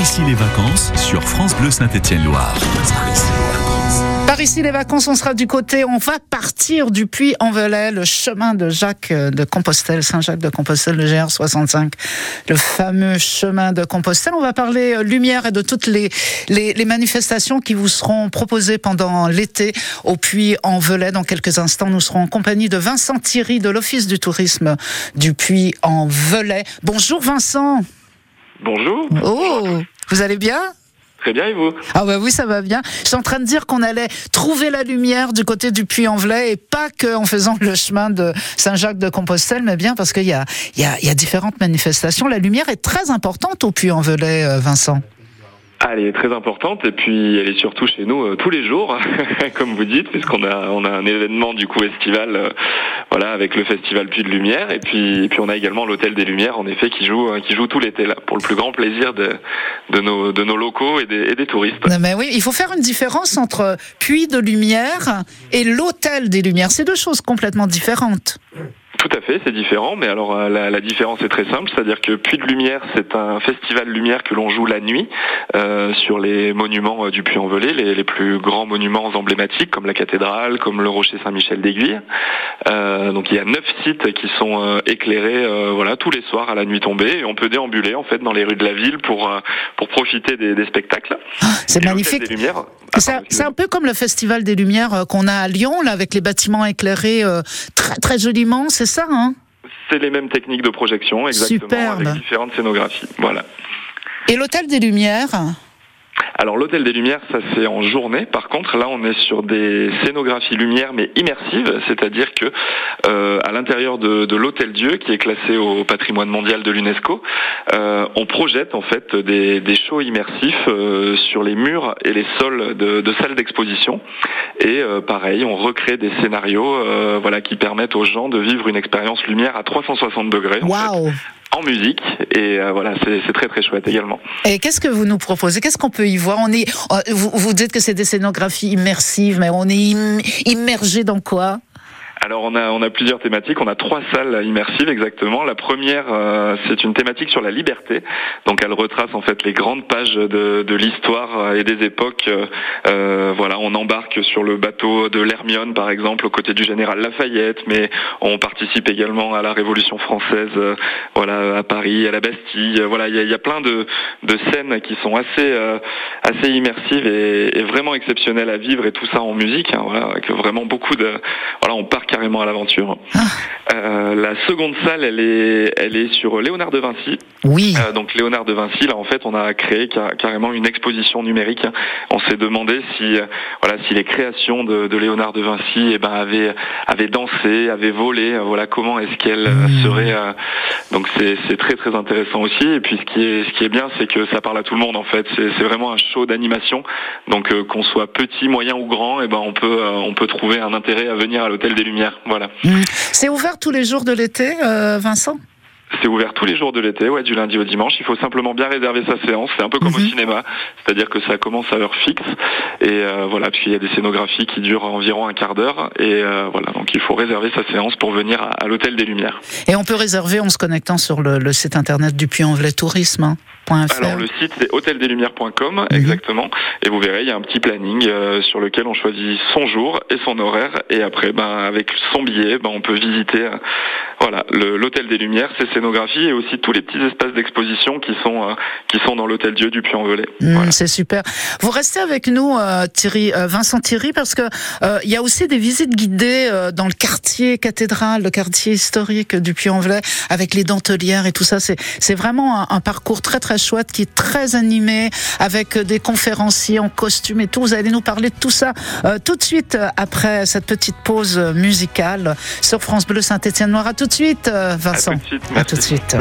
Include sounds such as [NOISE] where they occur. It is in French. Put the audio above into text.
ici les vacances sur France Bleu Saint-Étienne-Loire. Par ici les vacances, on sera du côté, on va partir du Puy-en-Velay, le chemin de Jacques de Compostelle, Saint-Jacques de Compostelle, le GR65, le fameux chemin de Compostelle. On va parler euh, lumière et de toutes les, les, les manifestations qui vous seront proposées pendant l'été au Puy-en-Velay. Dans quelques instants, nous serons en compagnie de Vincent Thierry de l'Office du tourisme du Puy-en-Velay. Bonjour Vincent. Bonjour. Oh, vous allez bien? Très bien, et vous? Ah bah oui, ça va bien. Je suis en train de dire qu'on allait trouver la lumière du côté du Puy-en-Velay et pas qu'en faisant le chemin de Saint-Jacques-de-Compostelle, mais bien parce qu'il y a, y, a, y a différentes manifestations. La lumière est très importante au Puy-en-Velay, euh, Vincent. Ah, elle est très importante et puis elle est surtout chez nous euh, tous les jours, [LAUGHS] comme vous dites, puisqu'on a on a un événement du coup estival, euh, voilà, avec le festival Puy de Lumière et puis puis on a également l'hôtel des Lumières, en effet, qui joue euh, qui joue tout l'été là, pour le plus grand plaisir de nos de nos locaux et des, et des touristes. Mais oui, il faut faire une différence entre Puy de Lumière et l'hôtel des Lumières. C'est deux choses complètement différentes. Tout à fait, c'est différent, mais alors euh, la, la différence est très simple, c'est-à-dire que Puy de Lumière, c'est un festival lumière que l'on joue la nuit euh, sur les monuments euh, du Puy-en-Velay, les, les, plus grands monuments emblématiques comme la cathédrale, comme le rocher Saint-Michel d'Aiguille. Euh, donc il y a neuf sites qui sont euh, éclairés, voilà, tous les soirs à la nuit tombée, et on peut déambuler en fait dans les rues de la ville pour pour profiter des, des spectacles. c'est magnifique. C'est un peu comme le festival des Lumières qu'on a à Lyon, là, avec les bâtiments éclairés très très joliment. C'est ça, hein C'est les mêmes techniques de projection, exactement, Superbe. avec différentes scénographies. Voilà. Et l'hôtel des Lumières? Alors l'hôtel des Lumières, ça c'est en journée. Par contre, là on est sur des scénographies lumière mais immersives, c'est-à-dire que euh, à l'intérieur de, l'hôtel Dieu, qui est classé au patrimoine mondial de l'UNESCO, euh, on projette en fait des, des shows immersifs euh, sur les murs et les sols de, salles d'exposition. Et pareil, on recrée des scénarios, voilà, qui permettent aux gens de vivre une expérience lumière à 360 degrés. Musique. Et euh, voilà c'est très très chouette également. Et qu'est-ce que vous nous proposez? Qu'est-ce qu'on peut y voir? On est vous, vous dites que c'est des scénographies immersives mais on est im immergé dans quoi? Alors on a on a plusieurs thématiques, on a trois salles immersives exactement. La première euh, c'est une thématique sur la liberté, donc elle retrace en fait les grandes pages de, de l'histoire et des époques. Euh, voilà, on embarque sur le bateau de l'Hermione par exemple aux côtés du général Lafayette, mais on participe également à la Révolution française, euh, voilà à Paris, à la Bastille. Voilà, il y a, y a, plein de, de scènes qui sont assez euh, assez immersives et, et, vraiment exceptionnelles à vivre et tout ça en musique. Hein, voilà, avec vraiment beaucoup de voilà, on part carrément à l'aventure. Ah. Euh, la seconde salle, elle est, elle est sur Léonard de Vinci. Oui. Euh, donc Léonard de Vinci, là en fait, on a créé car, carrément une exposition numérique. On s'est demandé si, euh, voilà, si les créations de, de, Léonard de Vinci, eh ben, avaient, avaient dansé, avaient volé. Voilà, comment est-ce qu'elles mmh. seraient. donc c'est très très intéressant aussi. Et puis ce qui est, ce qui est bien, c'est que ça parle à tout le monde en fait. C'est vraiment un show d'animation. Donc qu'on soit petit, moyen ou grand, eh ben on peut, on peut trouver un intérêt à venir à l'hôtel des Lumières. Mmh. C'est ouvert tous les jours de l'été, euh, Vincent? C'est ouvert tous les jours de l'été, ouais, du lundi au dimanche. Il faut simplement bien réserver sa séance. C'est un peu comme mmh. au cinéma, c'est-à-dire que ça commence à heure fixe. Et euh, voilà, puis il y a des scénographies qui durent environ un quart d'heure. Et euh, voilà, donc il faut réserver sa séance pour venir à, à l'hôtel des Lumières. Et on peut réserver en se connectant sur le, le site internet du Puy-en-Velay Tourisme. Hein. Alors le site c'est hôteldeslumières.com mmh. exactement et vous verrez il y a un petit planning euh, sur lequel on choisit son jour et son horaire et après ben avec son billet ben on peut visiter euh, voilà l'hôtel des Lumières, ses scénographies et aussi tous les petits espaces d'exposition qui sont euh, qui sont dans l'hôtel Dieu du Puy-en-Velay. Mmh, voilà. C'est super. Vous restez avec nous Thierry Vincent Thierry parce que il y a aussi des visites guidées dans le quartier cathédrale, le quartier historique du Puy-en-Velay avec les dentelières et tout ça c'est c'est vraiment un, un parcours très très chouette qui est très animé avec des conférenciers en costume et tout. Vous allez nous parler de tout ça euh, tout de suite après cette petite pause musicale sur France Bleu Saint-Étienne Noir. À tout de suite, Vincent. À tout de suite. À tout de suite.